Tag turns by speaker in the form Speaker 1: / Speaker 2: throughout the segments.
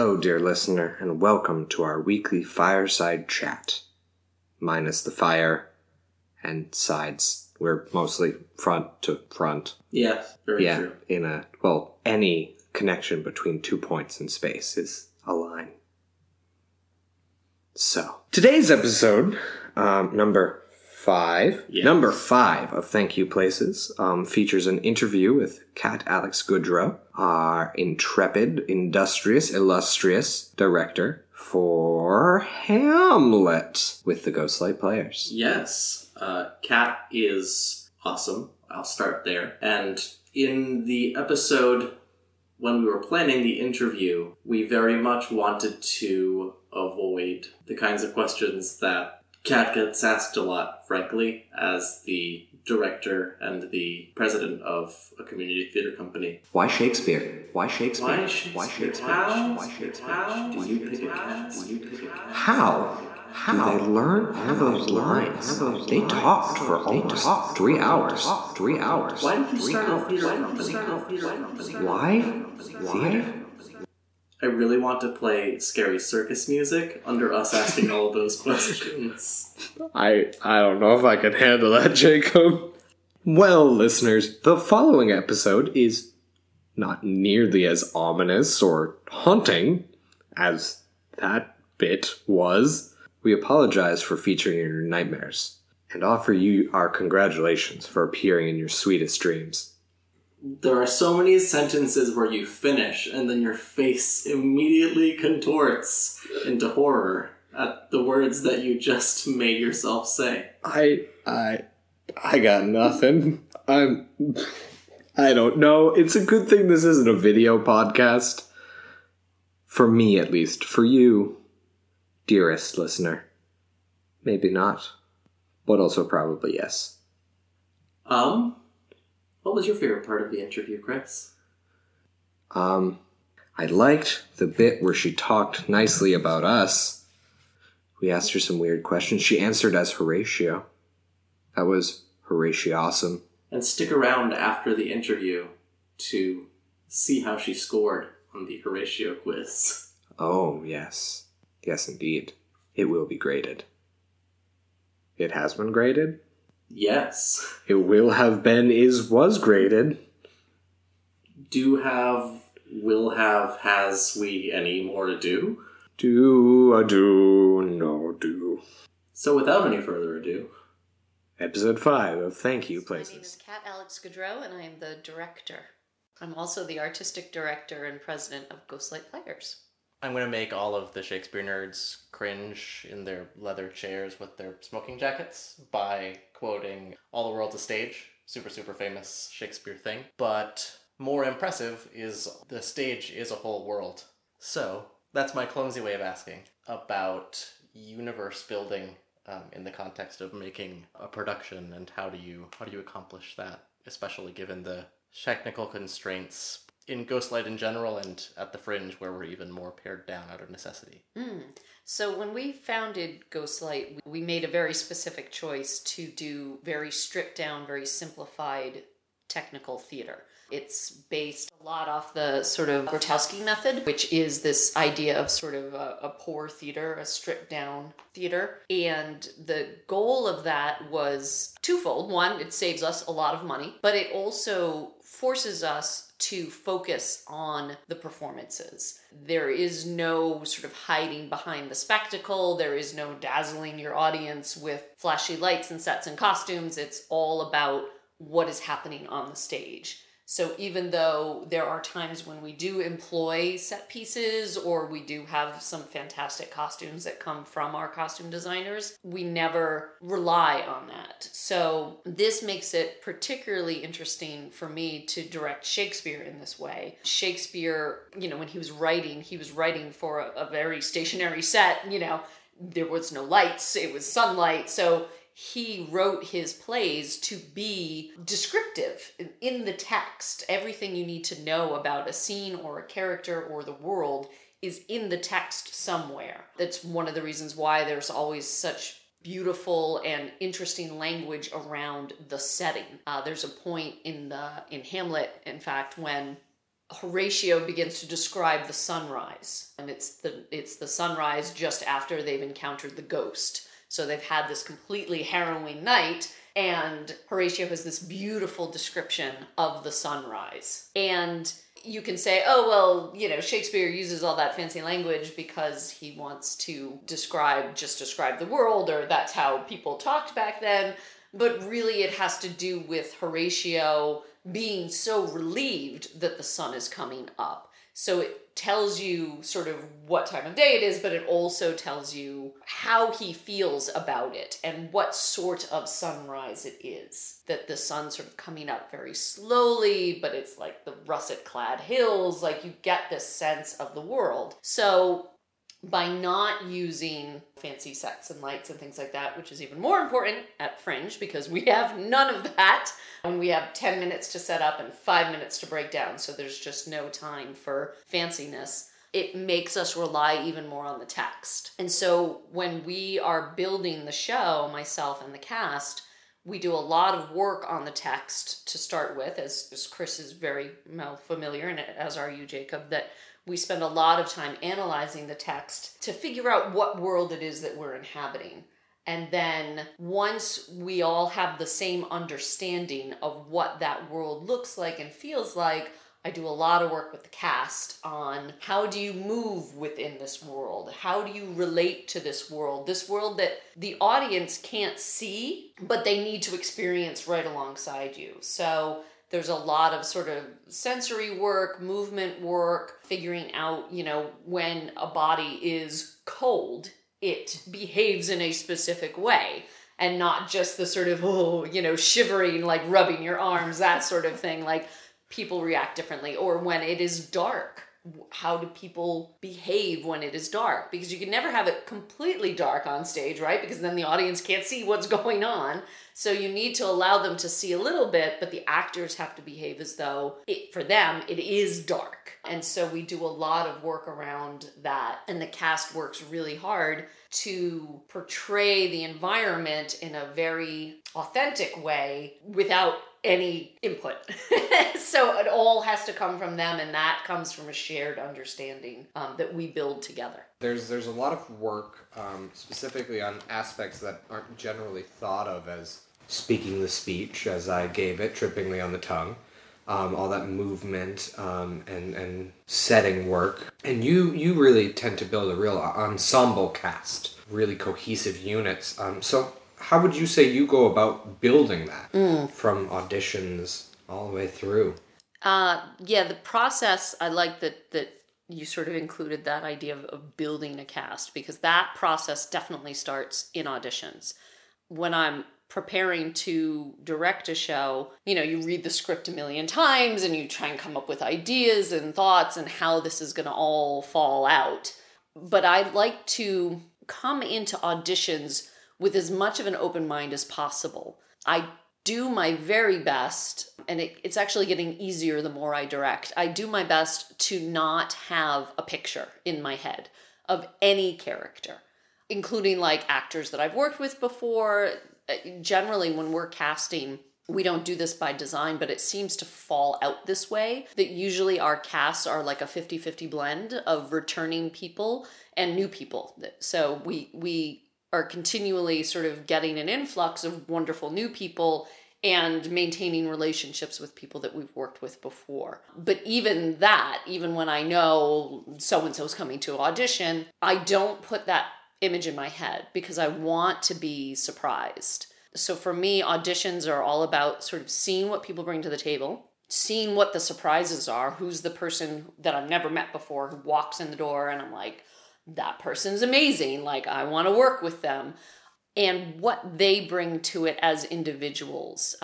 Speaker 1: Hello, dear listener, and welcome to our weekly fireside chat. Minus the fire and sides. We're mostly front to front.
Speaker 2: Yes, very
Speaker 1: yeah,
Speaker 2: true.
Speaker 1: in a, well, any connection between two points in space is a line. So, today's episode, um, number five,
Speaker 2: Yes.
Speaker 1: number five of Thank You Places, um, features an interview with Kat Alex Gaudreau, our intrepid, industrious, illustrious director for Hamlet with the Ghostlight Players.
Speaker 2: Yes, uh, Kat is awesome. I'll start there. And in the episode when we were planning the interview, we very much wanted to avoid the kinds of questions that Kat gets asked a lot, frankly, as the director and the president of a community theater company.
Speaker 1: Why Shakespeare? Why Shakespeare?
Speaker 2: Why Shakespeare?
Speaker 1: Why Shakespeare?
Speaker 2: How?
Speaker 1: Why Shakespeare?
Speaker 2: How
Speaker 1: Why
Speaker 2: do you pick a
Speaker 1: Shakespeare?
Speaker 2: cat? Do you pick a cat?
Speaker 1: How? How? Do they learn all those lines? They talked for almost three hours. Three hours.
Speaker 2: Why did you
Speaker 1: Three
Speaker 2: start a
Speaker 1: hours.
Speaker 2: theater company?
Speaker 1: Why? Theater?
Speaker 2: I really want to play scary circus music under us asking all of those questions.
Speaker 1: I I don't know if I can handle that, Jacob. Well, listeners, the following episode is not nearly as ominous or haunting as that bit was. We apologize for featuring your nightmares and offer you our congratulations for appearing in your sweetest dreams.
Speaker 2: There are so many sentences where you finish and then your face immediately contorts into horror at the words that you just made yourself say.
Speaker 1: I I I got nothing. I'm I don't know. It's a good thing this isn't a video podcast. For me at least. For you, dearest listener. Maybe not. But also probably yes.
Speaker 2: Um, what was your favorite part of the interview, Chris?
Speaker 1: Um I liked the bit where she talked nicely about us. We asked her some weird questions. She answered as Horatio. That was Horatio awesome.
Speaker 2: And stick around after the interview to see how she scored on the Horatio quiz.
Speaker 1: Oh, yes. Yes, indeed. It will be graded. It has been graded?
Speaker 2: Yes.
Speaker 1: It will have been, is, was graded.
Speaker 2: Do have, will have, has we any more to do?
Speaker 1: Do, a do, no do.
Speaker 2: So without any further ado,
Speaker 1: Episode 5 of Thank You Places.
Speaker 3: My name is
Speaker 1: Places.
Speaker 3: Kat Alex Gaudreau, and I am the director. I'm also the artistic director and president of Ghostlight Players.
Speaker 4: I'm gonna make all of the Shakespeare nerds cringe in their leather chairs with their smoking jackets by quoting All the World's a Stage, super, super famous Shakespeare thing. But more impressive is the stage is a whole world. So, that's my clumsy way of asking about universe building um, in the context of making a production and how do you how do you accomplish that, especially given the technical constraints in Ghostlight in general and at the Fringe where we're even more pared down out of necessity.
Speaker 3: Hmm. So, when we founded Ghostlight, we made a very specific choice to do very stripped down, very simplified technical theater. It's based a lot off the sort of Grotowski method, which is this idea of sort of a, a poor theater, a stripped down theater. And the goal of that was twofold. One, it saves us a lot of money, but it also forces us to focus on the performances. There is no sort of hiding behind the spectacle, there is no dazzling your audience with flashy lights and sets and costumes. It's all about what is happening on the stage. So even though there are times when we do employ set pieces or we do have some fantastic costumes that come from our costume designers, we never rely on that. So this makes it particularly interesting for me to direct Shakespeare in this way. Shakespeare, you know, when he was writing, he was writing for a, a very stationary set, you know, there was no lights, it was sunlight. So he wrote his plays to be descriptive in- the text. Everything you need to know about a scene or a character or the world is in the text somewhere. That's one of the reasons why there's always such beautiful and interesting language around the setting. Uh, there's a point in the in Hamlet, in fact, when Horatio begins to describe the sunrise, and it's the it's the sunrise just after they've encountered the ghost. So they've had this completely harrowing night, and Horatio has this beautiful description of the sunrise. And you can say, oh, well, you know, Shakespeare uses all that fancy language because he wants to describe, just describe the world, or that's how people talked back then. But really, it has to do with Horatio being so relieved that the sun is coming up. So it tells you sort of what time of day it is, but it also tells you how he feels about it and what sort of sunrise it is. That the sun's sort of coming up very slowly, but it's like the russet clad hills, like you get this sense of the world. So by not using fancy sets and lights and things like that, which is even more important at Fringe because we have none of that. And we have 10 minutes to set up and five minutes to break down. So there's just no time for fanciness. It makes us rely even more on the text. And so when we are building the show, myself and the cast, we do a lot of work on the text to start with, as, as Chris is very well familiar, and as are you, Jacob, that we spend a lot of time analyzing the text to figure out what world it is that we're inhabiting. And then once we all have the same understanding of what that world looks like and feels like, I do a lot of work with the cast on how do you move within this world? How do you relate to this world? This world that the audience can't see, but they need to experience right alongside you. So there's a lot of sort of sensory work, movement work, figuring out, you know, when a body is cold, it behaves in a specific way and not just the sort of, oh, you know, shivering, like rubbing your arms, that sort of thing. Like people react differently. Or when it is dark, how do people behave when it is dark? Because you can never have it completely dark on stage, right? Because then the audience can't see what's going on. So you need to allow them to see a little bit, but the actors have to behave as though it, for them, it is dark. And so we do a lot of work around that. And the cast works really hard to portray the environment in a very authentic way without any input. so it all has to come from them, and that comes from a shared understanding um, that we build together.
Speaker 1: There's there's a lot of work um, specifically on aspects that aren't generally thought of as speaking the speech, as I gave it, trippingly on the tongue. Um, all that movement um, and and setting work, and you you really tend to build a real ensemble cast, really cohesive units. Um, so how would you say you go about building that mm. from auditions all the way through?
Speaker 3: Uh, yeah, the process. I like that that you sort of included that idea of, of building a cast because that process definitely starts in auditions. When I'm preparing to direct a show, you know, you read the script a million times and you try and come up with ideas and thoughts and how this is going to all fall out. But I like to come into auditions with as much of an open mind as possible. I do my very best, and it, it's actually getting easier the more I direct. I do my best to not have a picture in my head of any character, including like actors that I've worked with before. Uh, generally, when we're casting, we don't do this by design, but it seems to fall out this way. That usually our casts are like a 50 50 blend of returning people and new people. So we, we, are continually sort of getting an influx of wonderful new people and maintaining relationships with people that we've worked with before. But even that, even when I know so and so's coming to audition, I don't put that image in my head because I want to be surprised. So for me, auditions are all about sort of seeing what people bring to the table, seeing what the surprises are, who's the person that I've never met before who walks in the door and I'm like, that person's amazing. Like, I want to work with them. And what they bring to it as individuals.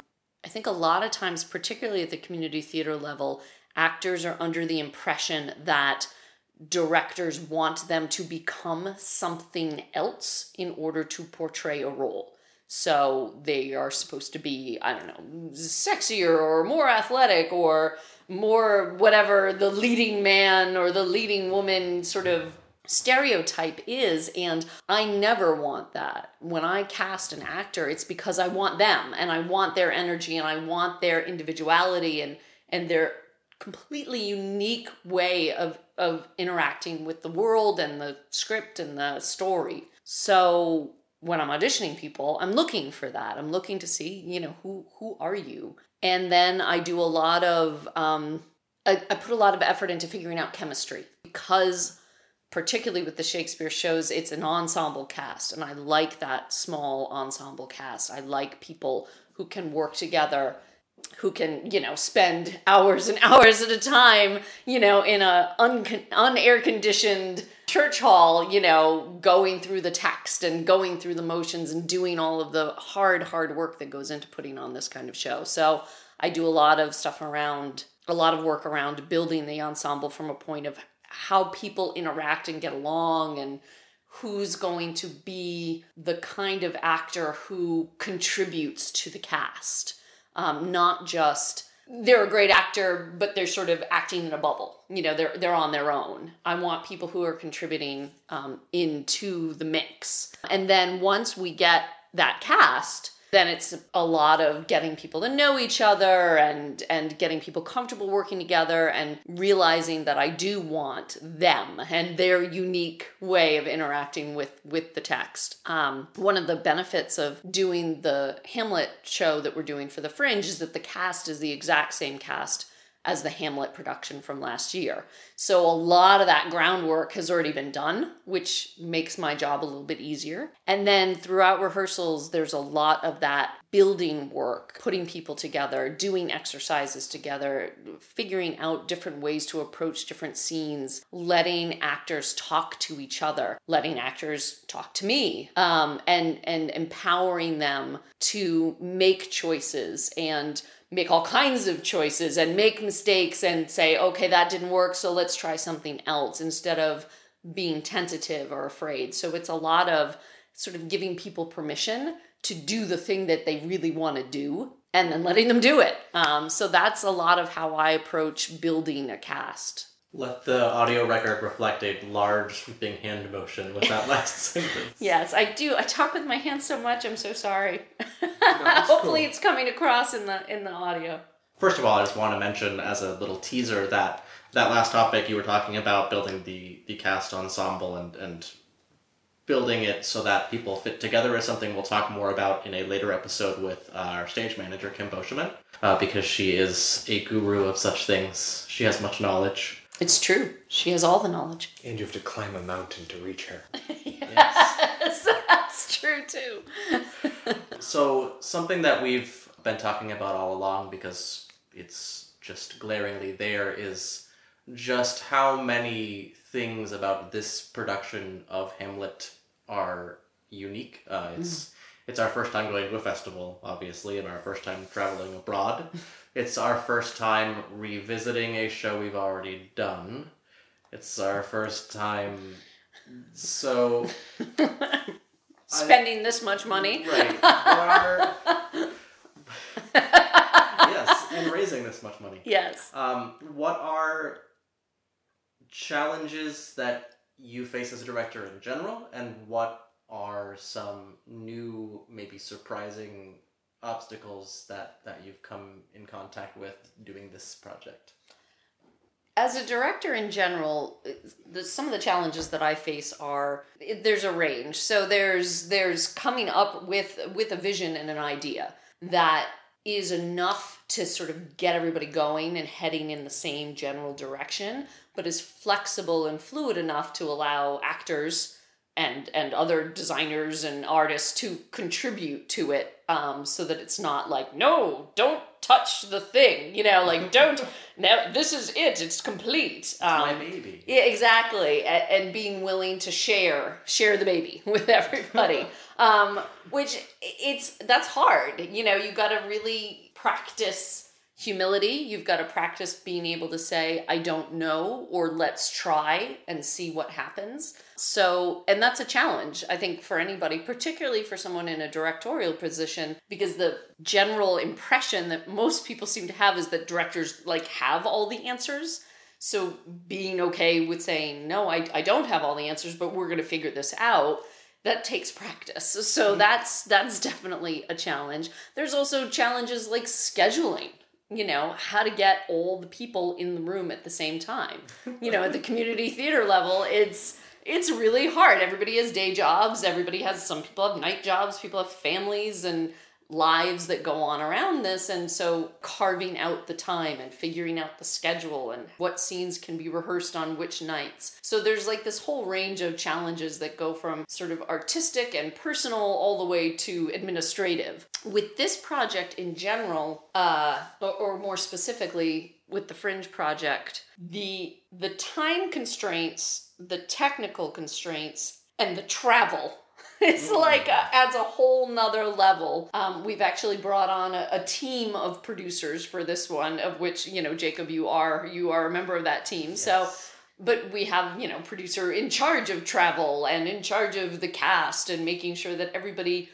Speaker 3: I think a lot of times, particularly at the community theater level, actors are under the impression that directors want them to become something else in order to portray a role. So they are supposed to be, I don't know, sexier or more athletic or more whatever the leading man or the leading woman sort of stereotype is and I never want that. When I cast an actor, it's because I want them and I want their energy and I want their individuality and and their completely unique way of of interacting with the world and the script and the story. So when I'm auditioning people, I'm looking for that. I'm looking to see, you know, who who are you? And then I do a lot of um, I, I put a lot of effort into figuring out chemistry because particularly with the Shakespeare shows, it's an ensemble cast, and I like that small ensemble cast. I like people who can work together, who can, you know, spend hours and hours at a time, you know, in a un- unair conditioned church hall, you know, going through the text and going through the motions and doing all of the hard, hard work that goes into putting on this kind of show. So I do a lot of stuff around, a lot of work around building the ensemble from a point of how people interact and get along and who's going to be the kind of actor who contributes to the cast. Um, not just they're a great actor but they're sort of acting in a bubble. You know they're they're on their own. I want people who are contributing um, into the mix. And then once we get that cast then it's a lot of getting people to know each other and and getting people comfortable working together and realizing that I do want them and their unique way of interacting with with the text. Um, one of the benefits of doing the Hamlet show that we're doing for the Fringe is that the cast is the exact same cast as the Hamlet production from last year. So a lot of that groundwork has already been done, which makes my job a little bit easier. And then throughout rehearsals, there's a lot of that building work, putting people together, doing exercises together, figuring out different ways to approach different scenes, letting actors talk to each other, letting actors talk to me, um, and and empowering them to make choices and make all kinds of choices and make mistakes and say, okay, that didn't work, so let's try something else instead of being tentative or afraid. So it's a lot of sort of giving people permission to do the thing that they really want to do and then letting them do it. Um, so that's a lot of how I approach building a cast.
Speaker 4: Let the audio record reflect a large sweeping hand motion with that last sentence.
Speaker 3: Yes, I do. I talk with my hands so much. I'm so sorry. Hopefully,
Speaker 1: cool.
Speaker 3: it's coming across in the in the audio.
Speaker 4: First of all, I just want to mention as a little teaser that that last topic you were talking about building the the cast ensemble and and building it so that people fit together is something we'll talk more about in a later episode with uh, our stage manager Kim Boscheman uh, because she is a guru of such things. She has much knowledge.
Speaker 3: It's true. She has all the knowledge.
Speaker 1: And you have to climb a mountain to reach her.
Speaker 3: yes, that's true too.
Speaker 4: So, something that we've been talking about all along because it's just glaringly there is just how many things about this production of Hamlet are unique. Uh, it's it's our first time going to a festival, obviously, and our first time traveling abroad. it's our first time revisiting a show we've already done. It's our first time, so
Speaker 3: Spending this much money.
Speaker 4: Right. Are... yes, and raising this much money.
Speaker 3: Yes.
Speaker 4: Um, what are challenges that you face as a director in general, and what are some new, maybe surprising obstacles that that you've come in contact with doing this project?
Speaker 3: As a director in general the, some of the challenges that i face are there's a range. So there's there's coming up with with a vision and an idea that is enough to sort of get everybody going and heading in the same general direction but is flexible and fluid enough to allow actors and and other designers and artists to contribute to it um, so that it's not like no don't touch the thing you know like don't now this is it it's complete um,
Speaker 4: My baby.
Speaker 3: yeah exactly and, and being willing to share share the baby with everybody um, which it's that's hard you know you got to really practice humility. You've got to practice being able to say i don't know or let's try and see what happens. So and that's a challenge i think for anybody particularly for someone in a directorial position because the general impression that most people seem to have is that directors like have all the answers. So being okay with saying no i, I don't have all the answers but we're going to figure this out that takes practice. So that's that's definitely a challenge. There's also challenges like scheduling you know, how to get all the people in the room at the same time. You know, at the community theater level, it's it's really hard. Everybody has day jobs, everybody has some people have night jobs, people have families and lives that go on around this and so carving out the time and figuring out the schedule and what scenes can be rehearsed on which nights. So there's like this whole range of challenges that go from sort of artistic and personal all the way to administrative. With this project in general uh, or, or more specifically with the fringe project the the time constraints the technical constraints and the travel it's like a, adds a whole nother level. Um, we've actually brought on a, a, team of producers for this one, of which you know Jacob, you are you are a member of that team. Yes. So, but we have you know producer in charge of travel and in charge of the cast and making sure that everybody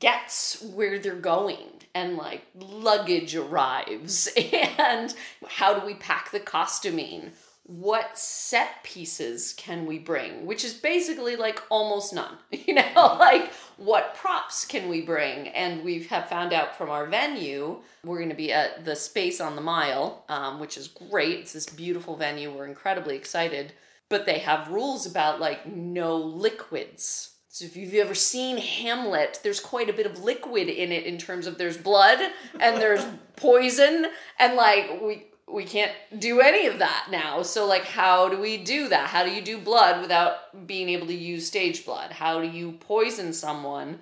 Speaker 3: gets where they're going and like luggage arrives and how do we pack the costuming what set pieces can we bring which is basically like almost none you know? Like what props can we bring? And we have found out from our venue we're going to be at the space on the mile um, which is great. It's this beautiful venue. We're incredibly excited. But they have rules about like no liquids. So if you've ever seen Hamlet, there's quite a bit of liquid in it in terms of there's blood and there's poison and like we we can't do any of that now. So like how do we do that? How do you do blood without being able to use stage blood? How do you poison someone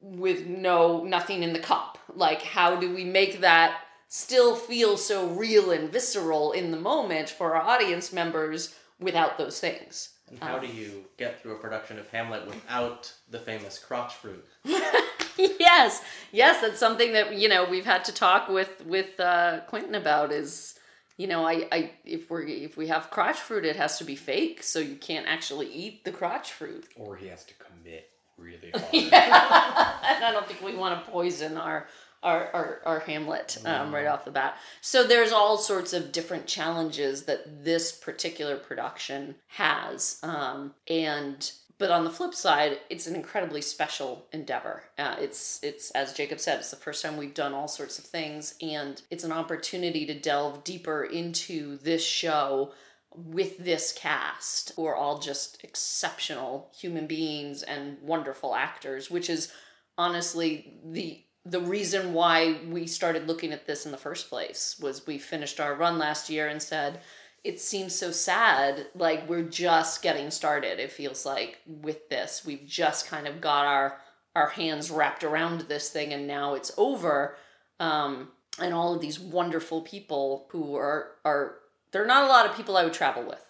Speaker 3: with no nothing in the cup? Like how do we make that still feel so real and visceral in the moment for our audience members without those things?
Speaker 4: And how um, do you get through a production of Hamlet without the famous crotch fruit?
Speaker 3: yes, yes, that's something that you know we've had to talk with with uh, Quentin about. Is you know, I, I if we're if we have crotch fruit, it has to be fake, so you can't actually eat the crotch fruit.
Speaker 1: Or he has to commit really hard. yeah.
Speaker 3: and I don't think we want to poison our our, our, our Hamlet um, right off the bat. So there's all sorts of different challenges that this particular production has. Um, and but on the flip side, it's an incredibly special endeavor. Uh, it's it's as Jacob said, it's the first time we've done all sorts of things, and it's an opportunity to delve deeper into this show with this cast, who are all just exceptional human beings and wonderful actors, which is honestly the the reason why we started looking at this in the first place was we finished our run last year and said it seems so sad like we're just getting started it feels like with this we've just kind of got our our hands wrapped around this thing and now it's over um, and all of these wonderful people who are are there are not a lot of people i would travel with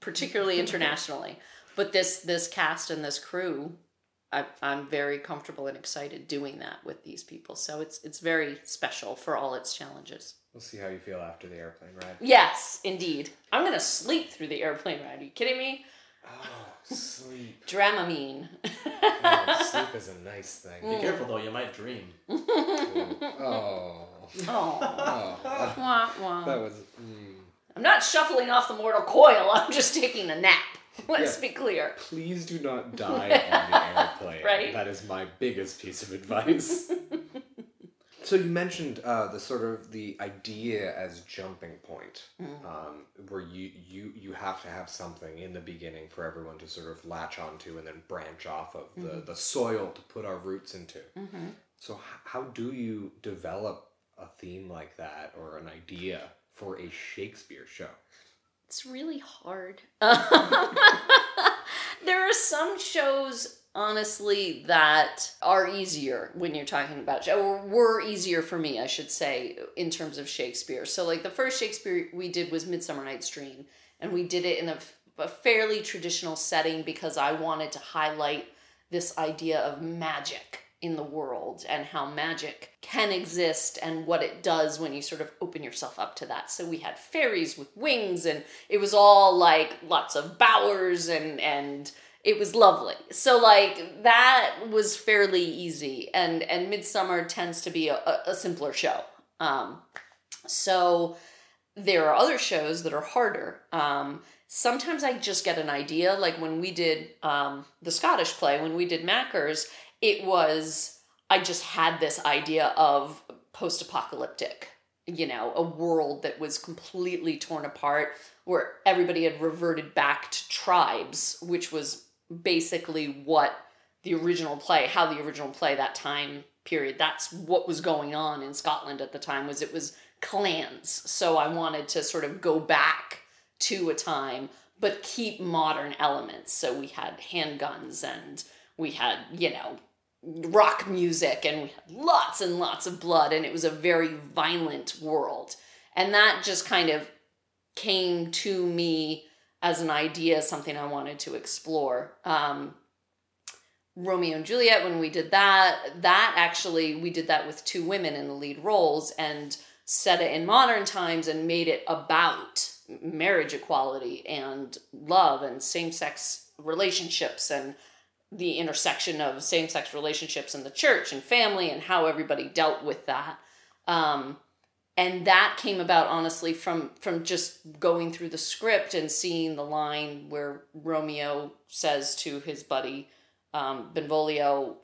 Speaker 3: particularly internationally but this this cast and this crew I, I'm very comfortable and excited doing that with these people. So it's it's very special for all its challenges.
Speaker 1: We'll see how you feel after the airplane ride.
Speaker 3: Yes, indeed. I'm gonna sleep through the airplane ride. Are you kidding me?
Speaker 1: Oh, sleep.
Speaker 3: Dramamine.
Speaker 1: oh, sleep is a nice thing.
Speaker 4: Be careful though, you might dream.
Speaker 1: oh. Oh.
Speaker 3: oh. Wah, wah.
Speaker 1: That was. Mm.
Speaker 3: I'm not shuffling off the mortal coil. I'm just taking a nap. Let's yeah. be clear.
Speaker 1: Please do not die on the airplane.
Speaker 3: right.
Speaker 1: That is my biggest piece of advice. So you mentioned uh, the sort of the idea as jumping point, mm. um, where you you you have to have something in the beginning for everyone to sort of latch onto and then branch off of the mm-hmm. the soil to put our roots into. Mm-hmm. So h- how do you develop a theme like that or an idea for a Shakespeare show?
Speaker 3: It's really hard. there are some shows, honestly, that are easier when you're talking about, or were easier for me, I should say, in terms of Shakespeare. So, like, the first Shakespeare we did was Midsummer Night's Dream, and we did it in a, a fairly traditional setting because I wanted to highlight this idea of magic in the world and how magic can exist and what it does when you sort of open yourself up to that. So we had fairies with wings and it was all like lots of bowers and and it was lovely. So like that was fairly easy and and Midsummer tends to be a, a simpler show. Um so there are other shows that are harder. Um sometimes I just get an idea like when we did um the Scottish play when we did Mackers it was I just had this idea of post apocalyptic you know, a world that was completely torn apart where everybody had reverted back to tribes, which was basically what the original play, how the original play that time period, that's what was going on in Scotland at the time was it was clans. So I wanted to sort of go back to a time but keep modern elements. So we had handguns and we had, you know, rock music and we had lots and lots of blood and it was a very violent world. And that just kind of came to me as an idea, something I wanted to explore. Um, Romeo and Juliet, when we did that, that actually, we did that with two women in the lead roles and set it in modern times and made it about marriage equality and love and same sex relationships and the intersection of same sex relationships in the church and family and how everybody dealt with that. Um, and that came about honestly from from just going through the script and seeing the line where Romeo says to his buddy um, Benvolio,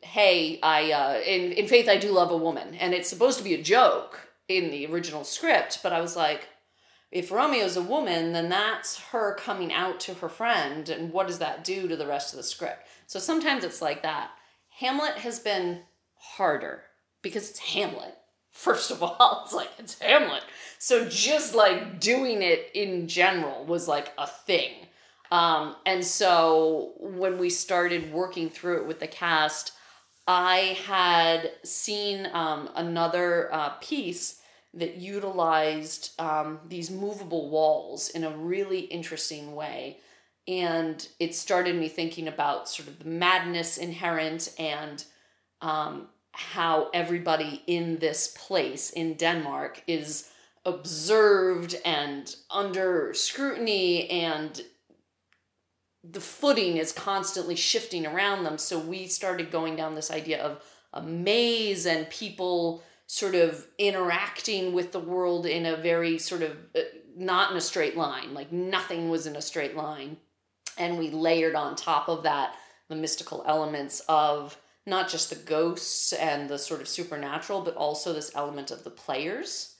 Speaker 3: "Hey, I uh, in in faith I do love a woman," and it's supposed to be a joke in the original script, but I was like, if Romeo's a woman, then that's her coming out to her friend, and what does that do to the rest of the script? So sometimes it's like that. Hamlet has been harder because it's Hamlet. First of all, it's like it's Hamlet. So just like doing it in general was like a thing. Um, and so when we started working through it with the cast, I had seen um, another uh, piece that utilized um, these movable walls in a really interesting way. And it started me thinking about sort of the madness inherent and um, how everybody in this place in Denmark is observed and under scrutiny and the footing is constantly shifting around them. So we started going down this idea of a maze and people sort of interacting with the world in a very sort of uh, not in a straight line, like nothing was in a straight line. And we layered on top of that the mystical elements of not just the ghosts and the sort of supernatural, but also this element of the players.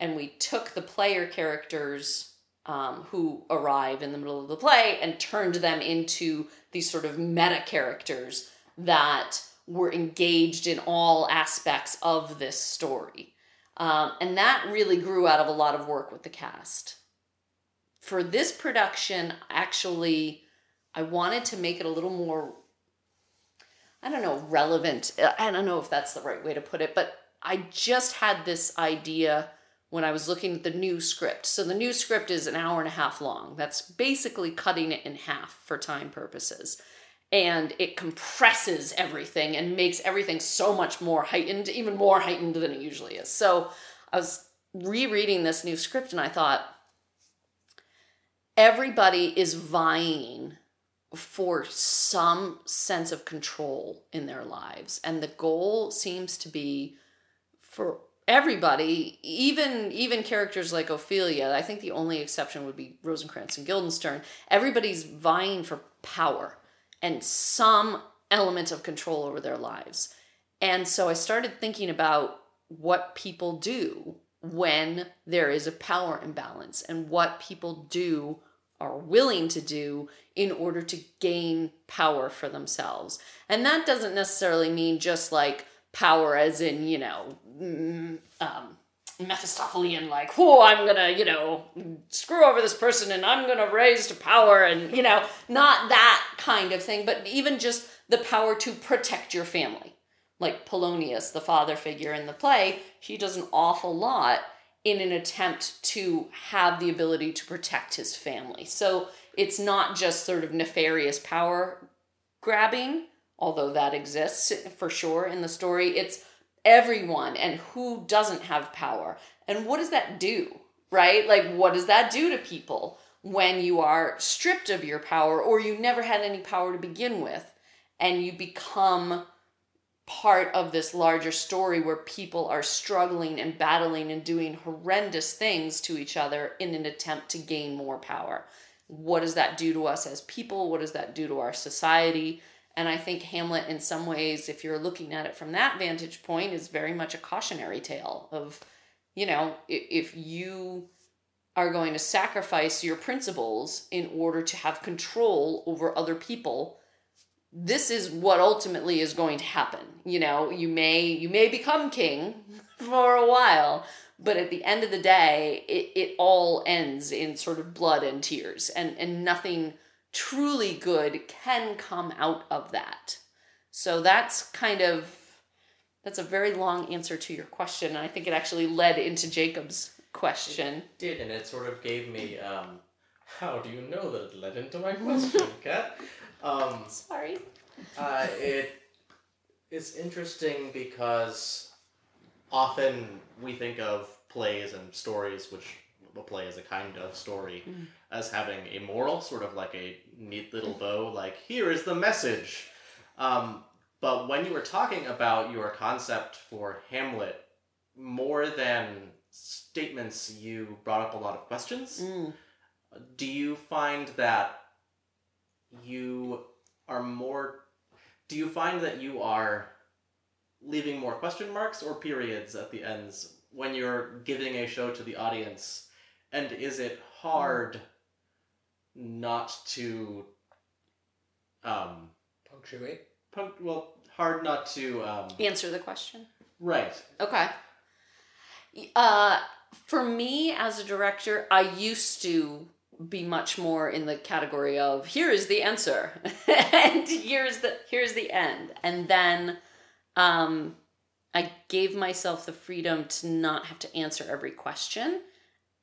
Speaker 3: And we took the player characters um, who arrive in the middle of the play and turned them into these sort of meta characters that were engaged in all aspects of this story. Um, and that really grew out of a lot of work with the cast. For this production, actually, I wanted to make it a little more, I don't know, relevant. I don't know if that's the right way to put it, but I just had this idea when I was looking at the new script. So the new script is an hour and a half long. That's basically cutting it in half for time purposes and it compresses everything and makes everything so much more heightened, even more heightened than it usually is. So I was rereading this new script and I thought, everybody is vying for some sense of control in their lives. And the goal seems to be for everybody, even even characters like Ophelia, I think the only exception would be Rosencrantz and Guildenstern, everybody's vying for power and some element of control over their lives. And so I started thinking about what people do when there is a power imbalance and what people do are willing to do in order to gain power for themselves. And that doesn't necessarily mean just like power as in, you know, mm, um, Mephistophelian, like, oh, I'm gonna, you know, screw over this person and I'm gonna raise to power and, you know, not that kind of thing, but even just the power to protect your family. Like Polonius, the father figure in the play, he does an awful lot in an attempt to have the ability to protect his family. So it's not just sort of nefarious power grabbing, although that exists for sure in the story. It's everyone and who doesn't have power. And what does that do? Right? Like, what does that do to people when you are stripped of your power or you never had any power to begin with and you become part of this larger story where people are struggling and battling and doing horrendous things to each other in an attempt to gain more power? What does that do to us as people? What does that do to our society? And I think Hamlet, in some ways, if you're looking at it from that vantage point, is very much a cautionary tale of You know, if you are going to sacrifice your principles in order to have control over other people, this is what ultimately is going to happen. You know, you may you may become king for a while, but at the end of the day, it, it all ends in sort of blood and tears, and and nothing truly good can come out of that. So that's kind of that's a very long answer to your question, and I think it actually led into Jacob's question.
Speaker 4: did, and it sort of gave me. Um, how do you know that it led into my question, Kat? Um,
Speaker 3: Sorry.
Speaker 4: uh, it is interesting because often we think of plays and stories, which a play is a kind of story, as having a moral, sort of like a neat little bow, like here is the message. Um, but when you were talking about your concept for Hamlet, more than statements, you brought up a lot of questions.
Speaker 3: Mm.
Speaker 4: Do you find that you are more. Do you find that you are leaving more question marks or periods at the ends when you're giving a show to the audience? And is it hard not to. Um,
Speaker 1: Punctuate.
Speaker 4: punk, well, hard not to. Um,
Speaker 3: Answer the question.
Speaker 4: right.
Speaker 3: Okay. Uh, for me as a director, I used to be much more in the category of here is the answer and here's the here's the end and then um i gave myself the freedom to not have to answer every question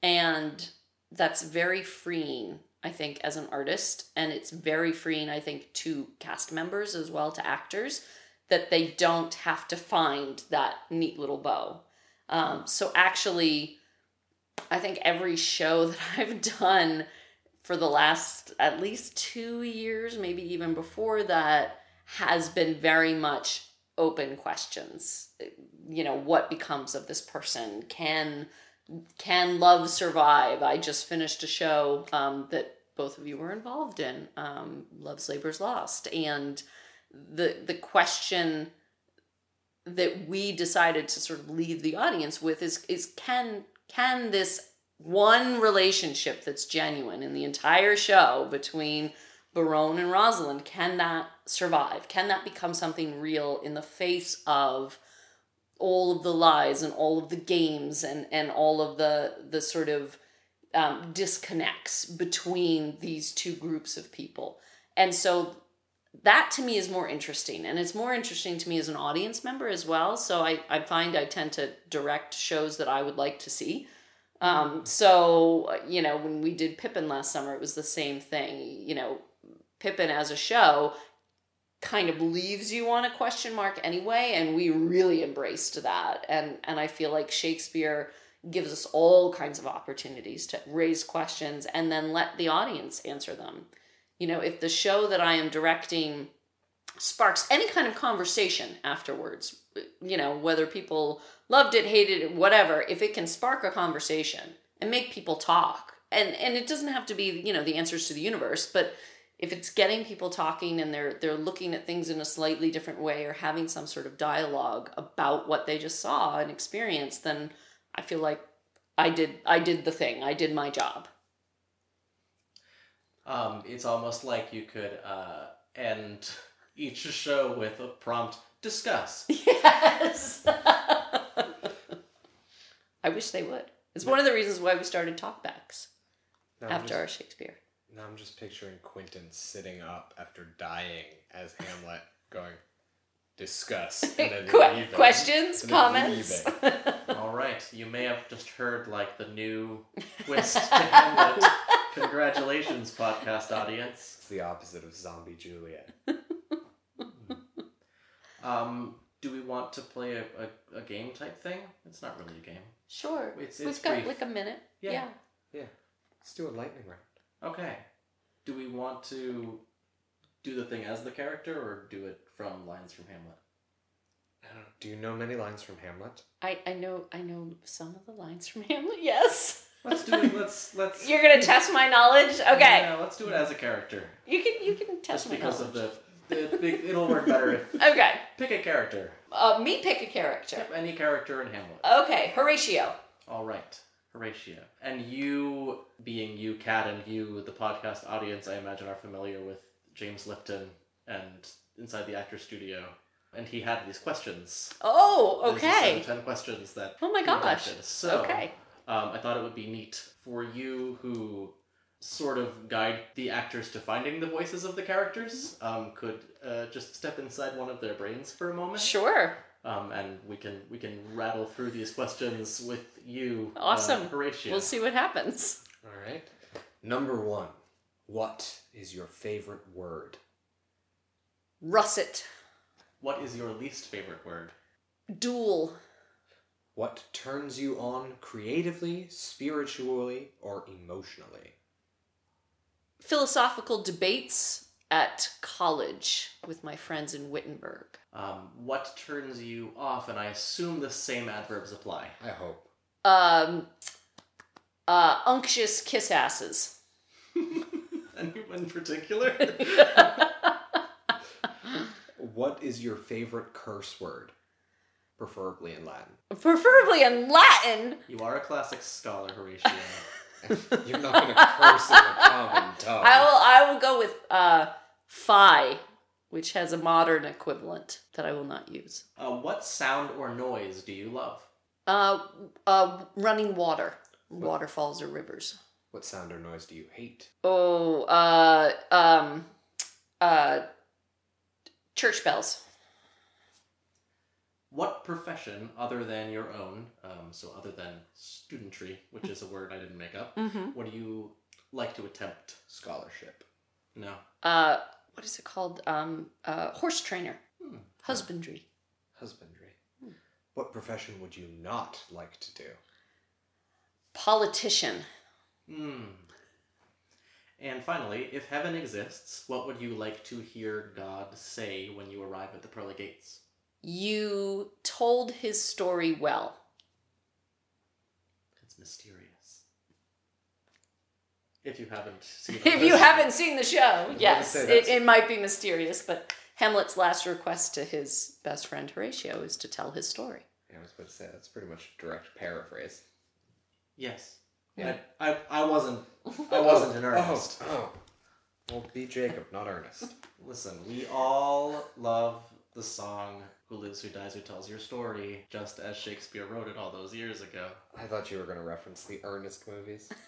Speaker 3: and that's very freeing i think as an artist and it's very freeing i think to cast members as well to actors that they don't have to find that neat little bow um, so actually i think every show that i've done for the last at least two years, maybe even before that, has been very much open questions. You know, what becomes of this person? Can can love survive? I just finished a show um, that both of you were involved in, um, Love's Labor's Lost, and the the question that we decided to sort of leave the audience with is is can can this one relationship that's genuine in the entire show between Berowne and Rosalind, can that survive? Can that become something real in the face of all of the lies and all of the games and, and all of the the sort of um, disconnects between these two groups of people? And so that to me is more interesting and it's more interesting to me as an audience member as well so I, I find i tend to direct shows that i would like to see um, so, you know, when we did Pippin last summer, it was the same thing. You know, Pippin as a show kind of leaves you on a question mark anyway, and we really embraced that. And and I feel like Shakespeare gives us all kinds of opportunities to raise questions and then let the audience answer them. You know, if the show that I am directing sparks any kind of conversation afterwards, you know, whether people loved it, hated it, whatever, if it can spark a conversation and make people talk, and and it doesn't have to be, you know, the answers to the universe, but if it's getting people talking and they're they're looking at things in a slightly different way or having some sort of dialogue about what they just saw and experienced, then I feel like I did I did the thing. I did my job.
Speaker 4: Um, it's almost like you could uh, end each show with a prompt discuss.
Speaker 3: Yes. I wish they would. It's one of the reasons why we started talkbacks
Speaker 1: No,
Speaker 3: after
Speaker 1: just,
Speaker 3: our Shakespeare.
Speaker 1: Now I'm just picturing Quentin sitting up after dying as Hamlet, going, discuss. And then
Speaker 3: Que-
Speaker 1: leaving,
Speaker 3: questions,
Speaker 1: and then
Speaker 3: comments.
Speaker 4: All right, you may have just heard like the new twist to Hamlet. Congratulations, podcast audience.
Speaker 1: It's the opposite of zombie Juliet.
Speaker 4: Um, do we want to play a, a, a game type thing? It's not really a game.
Speaker 3: sure.
Speaker 4: It's-
Speaker 3: We've
Speaker 4: it's
Speaker 3: got like a minute.
Speaker 4: Yeah.
Speaker 3: Yeah.
Speaker 1: Yeah. Let's do a lightning round.
Speaker 4: Okay. Do we want to do the thing as the character or do it from lines from Hamlet?
Speaker 1: I don't know. Do you know many lines from Hamlet?
Speaker 3: I, I know I know some of the lines from Hamlet. Yes.
Speaker 4: Let's do it. Let's let's.
Speaker 3: You're gonna test my knowledge. Okay.
Speaker 4: Yeah, let's do it as a character.
Speaker 3: You can you can test
Speaker 4: Just
Speaker 3: my
Speaker 4: because
Speaker 3: knowledge.
Speaker 4: of the, the, the it'll work better if
Speaker 3: Okay.
Speaker 4: pick a character.
Speaker 3: Uh, me pick a character.
Speaker 4: Yep, any character in Hamlet.
Speaker 3: Okay. Horatio.
Speaker 4: All right, Horatio. And you, being you, Kat, and you, the podcast audience, I imagine, are familiar with James Lipton and Inside the Actor Studio. And he had these questions.
Speaker 3: Oh,
Speaker 4: There's a set
Speaker 3: okay.
Speaker 4: ten questions that.
Speaker 3: Oh my gosh.
Speaker 4: So,
Speaker 3: Okay.
Speaker 4: um, I thought it would be neat for you who sort of guide the actors to finding the voices of the characters um, could uh, just step inside one of their brains for a moment
Speaker 3: Sure.
Speaker 4: Um, and we can we can rattle through these questions with you uh,
Speaker 3: Awesome.
Speaker 4: Horatio.
Speaker 3: We'll see what happens.
Speaker 1: All right. Number one. What is your favorite word?
Speaker 3: Russet.
Speaker 4: what is your least favorite word
Speaker 3: Duel.
Speaker 1: What turns you on creatively, spiritually, or emotionally?
Speaker 3: Philosophical debates at college with my friends in Wittenberg.
Speaker 4: um, what turns you off and i assume the same adverbs apply
Speaker 1: I hope.
Speaker 3: Um, uh, unctuous kiss asses.
Speaker 4: anyone in particular
Speaker 1: What is your favorite curse word? Preferably in Latin.
Speaker 3: Preferably in Latin.
Speaker 4: you are a classic scholar horatio
Speaker 1: You're not going to curse in a common tongue.
Speaker 3: I will. I will go with uh, fie, which has a modern equivalent that I will not use.
Speaker 4: uh, what sound or noise do you love
Speaker 3: Uh, uh, running water, waterfalls or rivers.
Speaker 1: What sound or noise do you hate?
Speaker 3: Oh, uh, um, uh, church bells.
Speaker 4: What profession other than your own, um, so other than studentry, which is a word I didn't make up,
Speaker 3: Mm-hmm.
Speaker 4: what do you like to attempt?
Speaker 1: Scholarship.
Speaker 4: No.
Speaker 3: Uh, what is it called? Um, uh, horse trainer,
Speaker 4: Hmm.
Speaker 3: husbandry.
Speaker 1: Husbandry. What profession would you not like to do?
Speaker 3: Politician.
Speaker 4: Hmm. And finally, if heaven exists, what would you like to hear God say when you arrive at the pearly gates?
Speaker 3: You told his story well.
Speaker 4: It's mysterious. If you haven't seen
Speaker 3: If you haven't seen the show, yes, it, it might be mysterious, but Hamlet's last request to his best friend Horatio is to tell his story.
Speaker 1: Yeah, I was about to say, that's pretty much a direct paraphrase.
Speaker 4: Yes.
Speaker 1: Yeah.
Speaker 4: I, I, I wasn't I wasn't in earnest.
Speaker 1: Oh, oh. Well, be Jacob, not Ernest.
Speaker 4: Listen, we all love the song Who Lives, Who Dies, Who Tells Your Story, just as Shakespeare wrote it all those years ago.
Speaker 1: I thought you were going to reference the Ernest movies.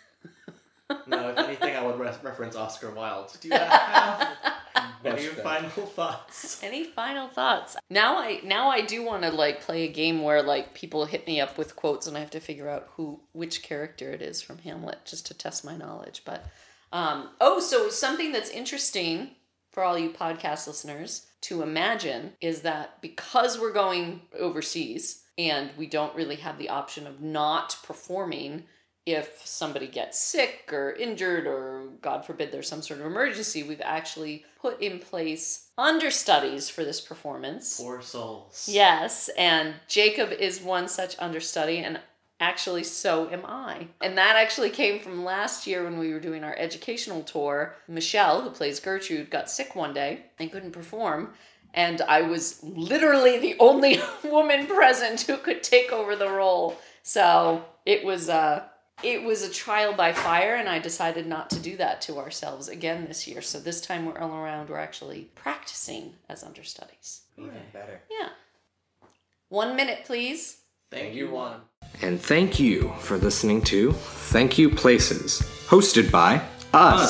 Speaker 4: No, if anything, I would re- reference Oscar Wilde. Do you have any
Speaker 1: Much better.
Speaker 4: final thoughts?
Speaker 3: Any final thoughts? Now I now I do want to like play a game where like people hit me up with quotes and I have to figure out who which character it is from Hamlet just to test my knowledge. But um, oh, so something that's interesting for all you podcast listeners to imagine is that because we're going overseas and we don't really have the option of not performing if somebody gets sick or injured or god forbid there's some sort of emergency we've actually put in place understudies for this performance
Speaker 4: Poor souls.
Speaker 3: yes and jacob is one such understudy and actually so am i. And that actually came from last year when we were doing our educational tour. Michelle who plays gertrude got sick one day and couldn't perform. And i was literally the only woman present who could take over the role. So it was uh it was a trial by fire and i decided not to do that to ourselves again this year. So this time we're all around we're actually practicing as understudies.
Speaker 1: Even better.
Speaker 3: yeah. One minute please.
Speaker 4: Thank you, one.
Speaker 1: And thank you for listening to Thank You Places, hosted by us,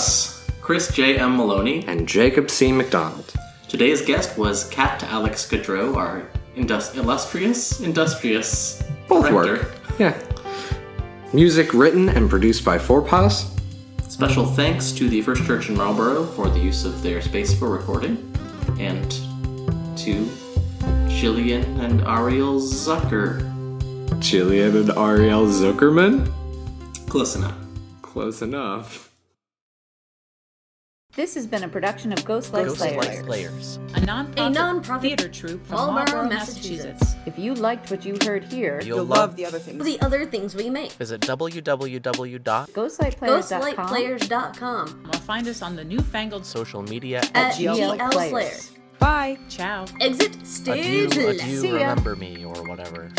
Speaker 2: Us, Chris J. M. Maloney.
Speaker 1: and Jacob C. McDonald.
Speaker 2: Today's guest was Kat Alex Gaudreau, our indus- illustrious, industrious
Speaker 1: Both
Speaker 2: director.
Speaker 1: work. Yeah. Music written and produced by Four Paws.
Speaker 2: Special thanks to the First Church in Marlborough for the use of their space for recording, and to Jillian and Ariel Zucker.
Speaker 1: Jillian and Ariel Zuckerman.
Speaker 2: Close enough.
Speaker 1: Close enough.
Speaker 5: This has been a production of Ghostlight
Speaker 6: Ghost
Speaker 5: Slayers.
Speaker 6: Light Slayers.
Speaker 7: a non-profit,
Speaker 5: A non-profit
Speaker 7: theater troupe from
Speaker 5: Marlborough,
Speaker 7: Marlborough,
Speaker 5: Massachusetts.
Speaker 7: Massachusetts.
Speaker 5: If you liked what you heard here,
Speaker 6: You'll,
Speaker 8: You'll love the other things.
Speaker 9: the other things we make.
Speaker 6: Visit www.social
Speaker 5: ghostlightplayers.com
Speaker 9: Ghostlightplayers.com
Speaker 7: Or find us on the newfangled social
Speaker 6: media
Speaker 9: at
Speaker 5: GL
Speaker 9: GL
Speaker 5: Players.
Speaker 9: Slayers.
Speaker 8: Bye.
Speaker 7: Ciao.
Speaker 9: Exit
Speaker 6: adieu,
Speaker 9: stage left.
Speaker 6: adieu,
Speaker 5: See ya.
Speaker 6: remember me, or whatever.